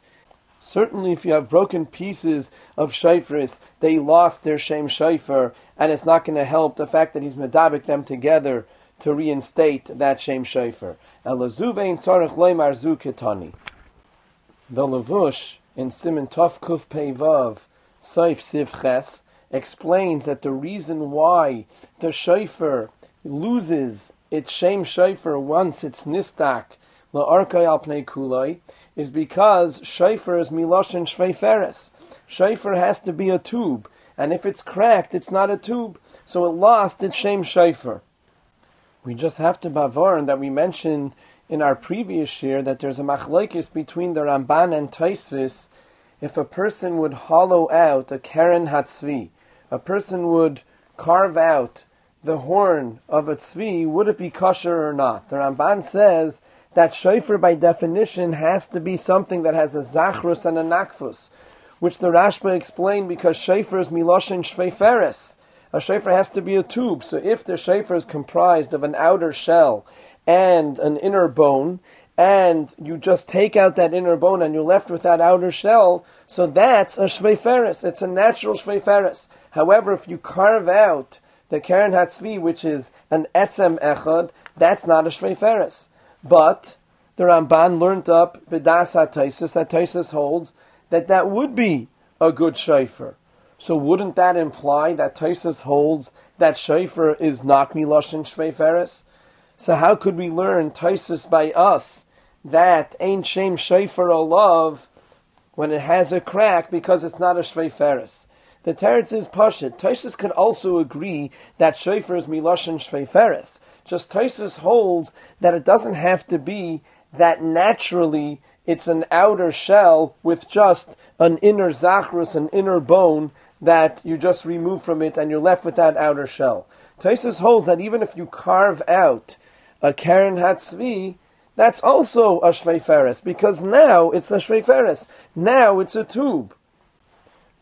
Certainly, if you have broken pieces of shayfris, they lost their shame shayfer, and it's not going to help the fact that he's medabik them together to reinstate that shame shayfer. The Levush in Simon Tov Kuf Peivav Saif Siv Ches explains that the reason why the shayfer loses its shame shayfer once it's nistak la'arkai al is because shayfer is miloshin shveiferes. Shayfer has to be a tube, and if it's cracked, it's not a tube, so it lost its shame shayfer. We just have to bavarn that we mentioned in our previous year that there's a machlekes between the Ramban and Taisvis if a person would hollow out a keren hatzvi, a person would carve out the horn of a tzvi, would it be kosher or not? The Ramban says that shofar by definition has to be something that has a zachrus and a nakfus, which the Rashba explained because shofar is miloshin shveiferes. A shofar has to be a tube, so if the shofar is comprised of an outer shell and an inner bone, and you just take out that inner bone and you're left with that outer shell, so that's a shveiferes. It's a natural shveiferes. However, if you carve out the keren hatzvi, which is an etzem echad, that's not a shveiferes. But the Ramban learned up b'das HaTaisis, that Taisis holds that that would be a good shofar. So wouldn't that imply that Taisis holds that shofar is not miloshin shveiferes? So how could we learn Taisis by us that ain't shem shofar love when it has a crack because it's not a shveiferes? The teretz is pashit. Taisus could also agree that shofar is miloshin shveiferes. Just Taisus holds that it doesn't have to be that naturally it's an outer shell with just an inner zachrus, an inner bone that you just remove from it and you're left with that outer shell. Taisus holds that even if you carve out a keren hatzvi, that's also a shveiferes because now it's a shveiferes. Now it's a tube.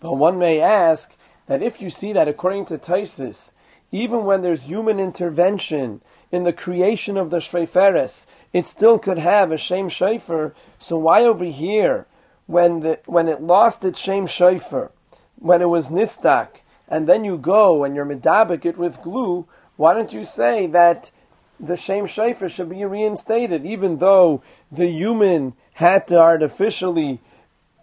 But one may ask that if you see that according to Taisus, even when there's human intervention in the creation of the shveiferes, it still could have a shem shayfer. So why over here, when the when it lost its shem shayfer, when it was nistak, and then you go and you're medabik it with glue, why don't you say that the shem shayfer should be reinstated, even though the human had to artificially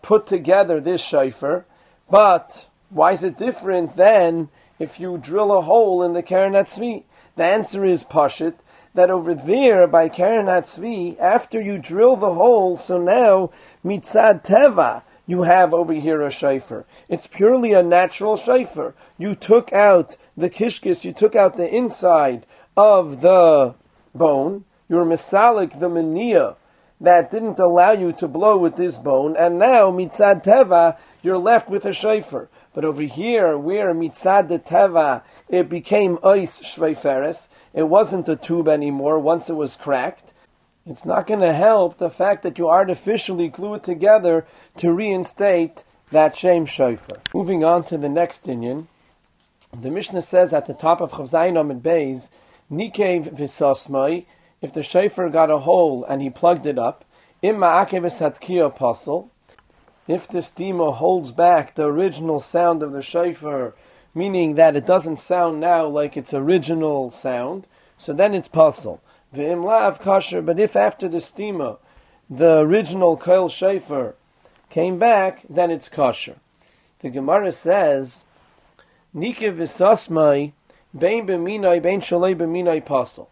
put together this shayfer? But why is it different than if you drill a hole in the Keren Hatzvi? The answer is Pashit, that over there by Keren Hatzvi, after you drill the hole, so now Mitzad Teva, you have over here a shayfer. It's purely a natural shayfer. You took out the kishkis, you took out the inside of the bone, you were misalik the mania that didn't allow you to blow with this bone, and now mitzad teva you're left with a shofar. But over here, where mitzad the teva, it became ois shveiferes, it wasn't a tube anymore once it was cracked. It's not going to help the fact that you artificially glue it together to reinstate that shame shofar. Moving on to the next inyan, the Mishnah says at the top of Chavzayin Amid Beis, Nikev v'sosmai, if the shofar got a hole and he plugged it up, im ma'akev v'satkiya apostle, if the stima holds back the original sound of the shofar, meaning that it doesn't sound now like its original sound, so then it's pasul. V'im lav kosher, but if after the stima the original koil shofar came back, then it's kosher. The Gemara says, Nika v'sasmai bein b'minai bein shalei b'minai pasul.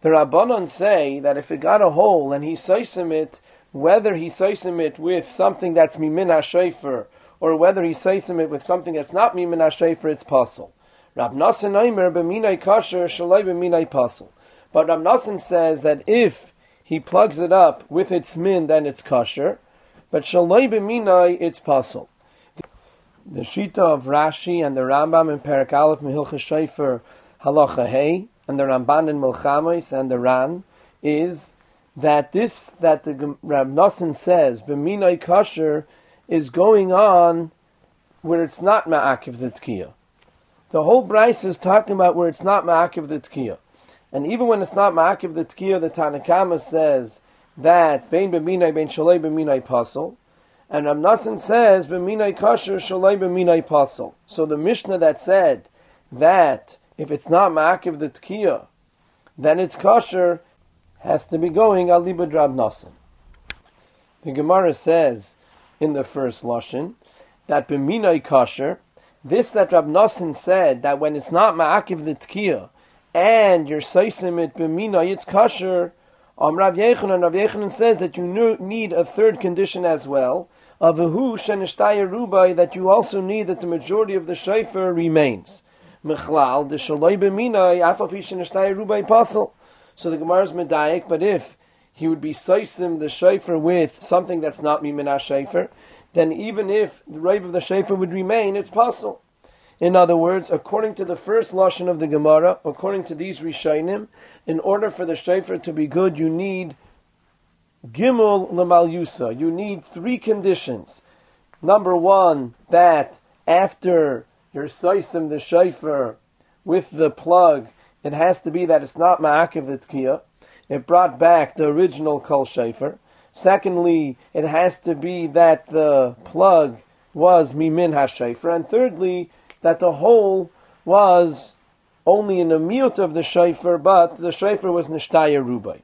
The Rabbanon say that if it got a hole and he seisim it whether he seisim it with something that's mimin hashefer, or whether he seisim it with something that's not mimin hashefer, it's pasul. Rab Nassan Aimer b'minay kasher shalai b'minay pasul. But Rab Nassan says that if he plugs it up with its min, then it's kosher. But shalai b'minay, it's pasul. The Shita of Rashi and the Rambam in Perak Aleph Mehilcha Shefer Halacha Hey and the Ramban in Milchamis and the Ran is that this that the Rab Nosson says b'minay kosher is going on where it's not ma'akiv the tkiya. The whole Bryce is talking about where it's not ma'akiv the tkiya. And even when it's not ma'akiv the tkiya, the Tanakama says that bein b'minay bein shalei b'minay pasel. And Rab Nosson says b'minay kosher shalei b'minay pasel. So the Mishnah that said that if it's not ma'akiv the tkiya, then it's kosher has to be going al Drab nasan. The Gemara says in the first lashon that b'minay kosher, this that Rab Nasan said that when it's not ma'akiv the tkiya and you're seisim it b'minay, it's kosher. Um, Rav Yechanan, Rav Yechanan says that you need a third condition as well of a hu shenishtaya rubai that you also need that the majority of the shayfer remains. Mechlal the shaloi b'minay afapi shenishtaya rubai pasel. So the Gemara is medayik, but if he would be seisim the shayfer with something that's not mimin shayfer, then even if the rave of the shayfer would remain, it's possible. In other words, according to the first lashon of the Gemara, according to these Rishonim, in order for the shayfer to be good, you need gimel lemalyusa. You need three conditions. Number one, that after you're seisim the shayfer with the plug, it has to be that it's not ma'akiv the tkiyah it brought back the original kol shofar. Secondly, it has to be that the plug was mimin hashayfer, and thirdly, that the hole was only in the mute of the shofar, but the shofar was nishtaya rubai.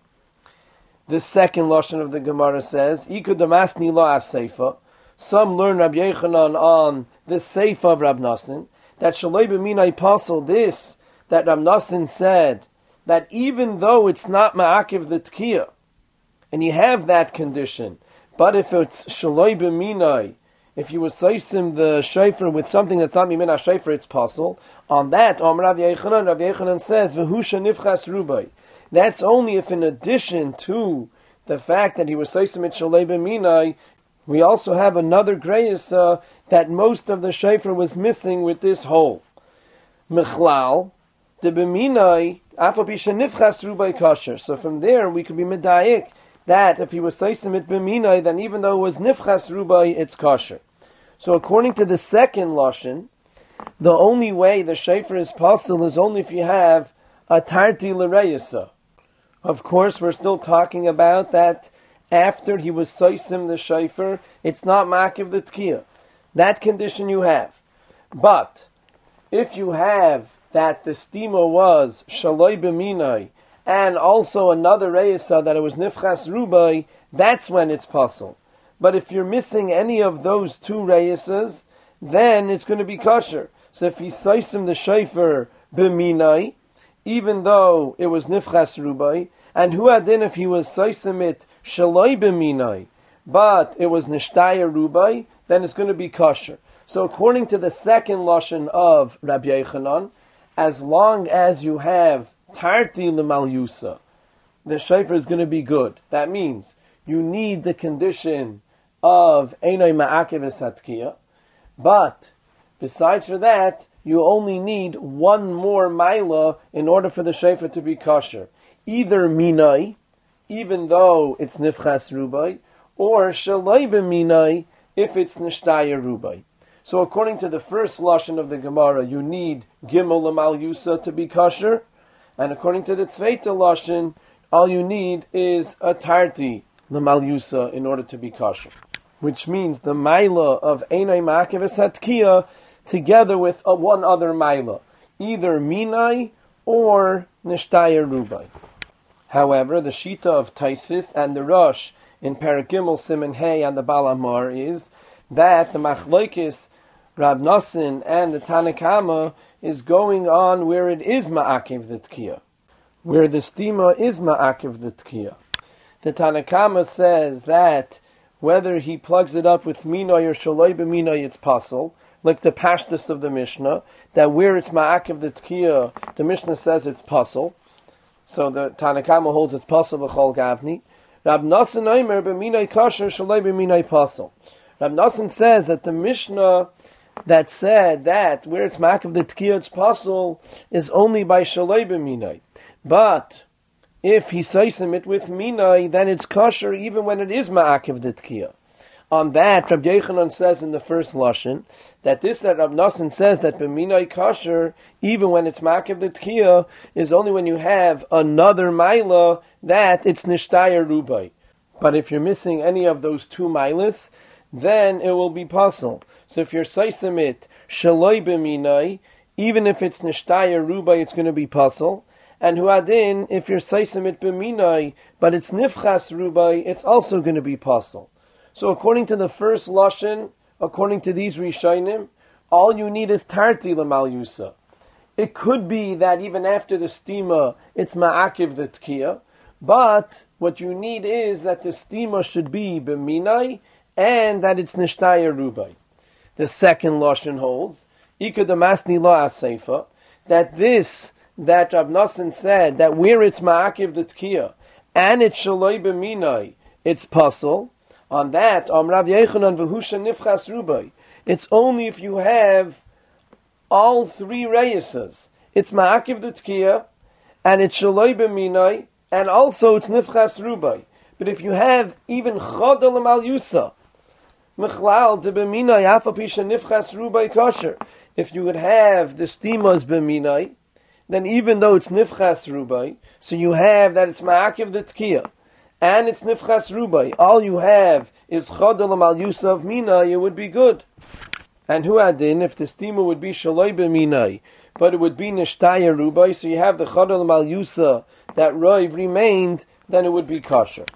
The second lashon of the Gemara says, "Iku damasni la aseifa." Some learn Rabbi Yechanan on the seifa of Rab Nassin that shaloi b'minai apostle this that Rab Nassin said that even though it's not ma'akiv the tkiya, and you have that condition, but if it's shaloi b'minai, if you associate the shayfer with something that's not mimina shayfer, it's possible. On that, Om Rav Yechanan, Rav Yechanan says, "V'husha nifchas rubai." That's only if, in addition to the fact that he was seisim it shalei b'minai, we also have another greyis uh, that most of the shayfer was missing with this hole. B'minai so from there we could be medayik that if he was seisim it b'minai, then even though it was nifchas rubai, it's kosher. So according to the second lashon, the only way the shayfer is possible is only if you have a tarti l'reyasa. Of course, we're still talking about that after he was seisim the shayfer, it's not makiv the tkiyah. That condition you have. But if you have that the stima was shaloi b'minai, and also another reisa that it was nifchas rubai, that's when it's possible. But if you're missing any of those two reisas, then it's going to be kosher. So if he him the shayfer b'minai, even though it was nifchas rubai, and who had in if he was him it shaloi b'minai, but it was nishtaya rubai, then it's going to be kosher. So according to the second lashon of Rabbi Yechanan, as long as you have tarti l'mal the shofar is going to be good. That means you need the condition of enoi ma'akev esatkiya, but besides for that, you only need one more mila in order for the shofar to be kosher. Either minai, even though it's nifchas rubai, or shalai minai, if it's nishtaya rubai. So according to the first lashon of the Gemara, you need gimel lamal yusa to be kosher, and according to the tzveita lashon, all you need is a tarti lamal yusa in order to be kosher, which means the maila of einay ma'akeves hatkiya together with a, one other maila, either minai or nishtaya rubai. However, the shita of Taisis and the Rosh in Paragimel Simon Hay and the Balamar is that the machlokes Rab Nosson and the Tanakama is going on where it is ma'akiv the tkiya, where the stima is ma'akiv the tkiya. The Tanakama says that whether he plugs it up with minoy or shaloi b'minoy, it's possible, like the pashtus of the Mishnah, that where it's ma'akiv the tkiya, the Mishnah says it's possible. So the Tanakama holds it's possible b'chol gavni. Rab Nosson Omer b'minoy kosher shaloi b'minoy possible. Rab Nosson says that the Mishnah that said that where it's mak the tkiyah it's possible is only by shalei b'minai. But if he says it with minai, then it's kosher even when it is ma'ak the tkiyah. On that, Rabbi Yechanan says in the first lashon that this that Rabbi Nassan says that b'minai kosher, even when it's ma'akiv the tkiyah, is only when you have another maila that it's nishtaya rubai. But if you're missing any of those two milas, then it will be possible. So if you're seisim it shaloi b'minai, even if it's nishtaya rubai, it's going to be pasul. And huadin, if you're seisim it b'minai, but it's nifchas rubai, it's also going to be pasul. So according to the first lashon, according to these rishonim, all you need is tarti l'mal yusa. It could be that even after the stima, it's ma'akiv the tkiya, but what you need is that the stima should be b'minai and that it's nishtaya rubai the second Lashon holds, Ika La Aseifa, that this, that Rab Nassan said, that where it's Ma'akiv the Tkiya, and it's shaloi b'minai, it's pasul. On that, Om Rav v'husha nifchas rubai. It's only if you have all three reyesas. It's ma'akiv the tkiya, and it's shaloi b'minai, and also it's nifchas rubai. But if you have even chodol mal yusa, mechlal de b'minai afapisha nifchas rubai kosher, if you would have the stimas b'minai, then even though it's nifchas rubai, so you have that it's ma'akiv the tkiya, and it's nifchas rubai, all you have is chodol mal yusa mina, it would be good. And who had in if the stima would be shaloi b'minai, but it would be nishtaya rubai, so you have the chodol mal yusa that roiv remained, then it would be kosher.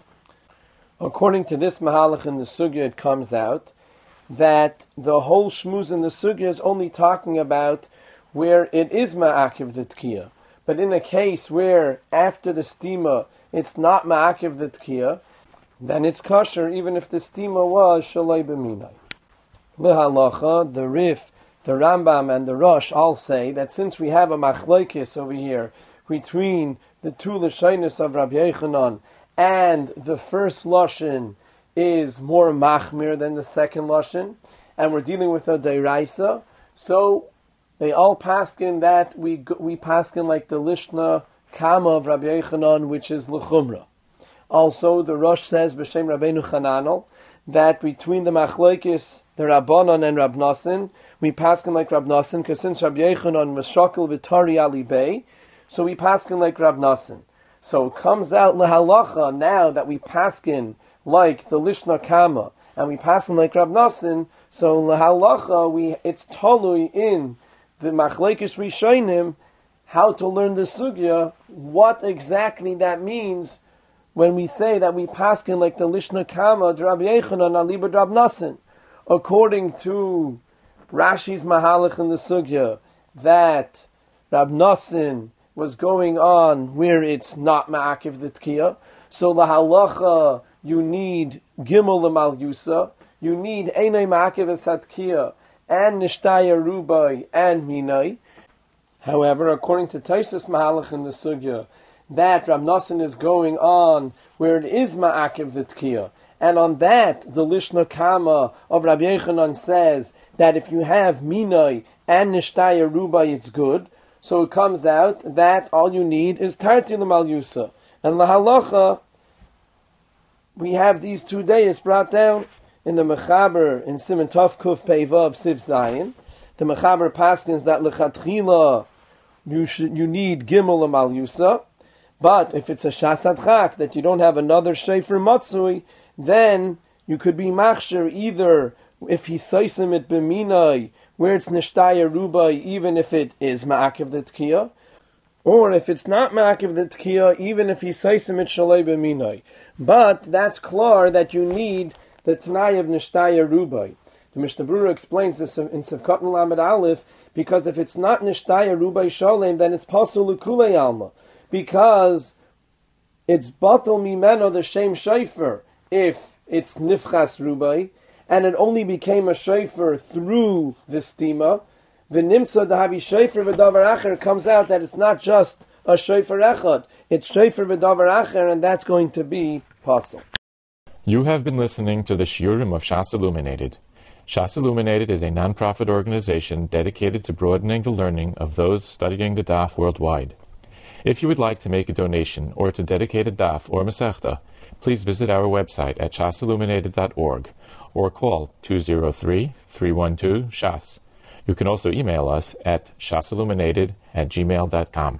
According to this mahalach in the sugya, it comes out that the whole shmuz in the sugya is only talking about where it is ma'akiv the tkiya. But in a case where after the stima it's not ma'akiv the tkiya, then it's kosher even if the stima was shalai b'minai. Lehalacha, the Rif, the Rambam, and the Rosh all say that since we have a machlokes over here between the two lashonis of Rabbi Yechanan and the first lashon is more machmir than the second lashon, and we're dealing with a deiraisa, so they all paskin that we we paskin like the lishna kama of Rabbi Yechanan, which is lechumra. Also, the Rosh says b'shem Rabbeinu Chananel that between the machlokes, the Rabbanon and Rab Nasin, we paskin like Rab Nasin, because since Rabbi Yechanan was shakel v'tari ali bay, so we paskin like Rab Nasin. So it comes out lehalacha now that we paskin like the Lishna Kama and we paskin like Rab Nasin. So lehalacha we it's totally in the machlekes rishonim how to learn the sugya, what exactly that means when we say that we paskin like the Lishna Kama, Drab Yechanan, Aliba Drab Nasin, according to Rashi's Mahalach in the Sugya, that Rab Nasin was going on where it's not Ma'akiv the Tkiya. So the halacha, you need Gimel Lamal Yusa, you need Einay Ma'akiv Esatkiya, and Nishtaya Rubai, and Minai. However, according to Taisus Mahalach in the Sugya, that Rab Nassan is going on where it is Ma'akiv the Tkiya. And on that, the Lishna Kama of Rabbi Yechanan says that if you have Minai and Nishtaya Rubai, it's good. So it comes out that all you need is Tarti Mal Yusa. And Lahalacha, we have these two days brought down in the Mechaber in Simon Tov Kuf of Siv Zion. The Mechaber paskins that Lechatchila you should you need Gimel Mal Yusa. But if it's a shasat chak that you don't have another shefer matzui, then you could be machsher either if he saisim it b'minai, where it's nishtaya rubai, even if it is ma'akiv the tkiya, or if it's not ma'akiv the tkiya, even if he saisim it shalei. But that's klar that you need the t'nai of nishtaya rubai. The Mishnah explains this in Sivkot Lamed Aleph because if it's not nishtaya rubai shalem, then it's pasul lukulei alma because it's batal mimeno the shem shayfer if it's nifchas rubai, and it only became a shayfer through the stima. The nimsa dahavi shayfer v'davar acher comes out that it's not just a shayfer echad, it's shayfer v'davar acher, and that's going to be possible. You have been listening to the Shiurim of Shas Illuminated. Shas Illuminated is a non-profit organization dedicated to broadening the learning of those studying the Daf worldwide. If you would like to make a donation or to dedicate a daf or masechta, please visit our website at shasilluminated.org or call 203-312-SHAS. You can also email us at shasilluminated at gmail.com.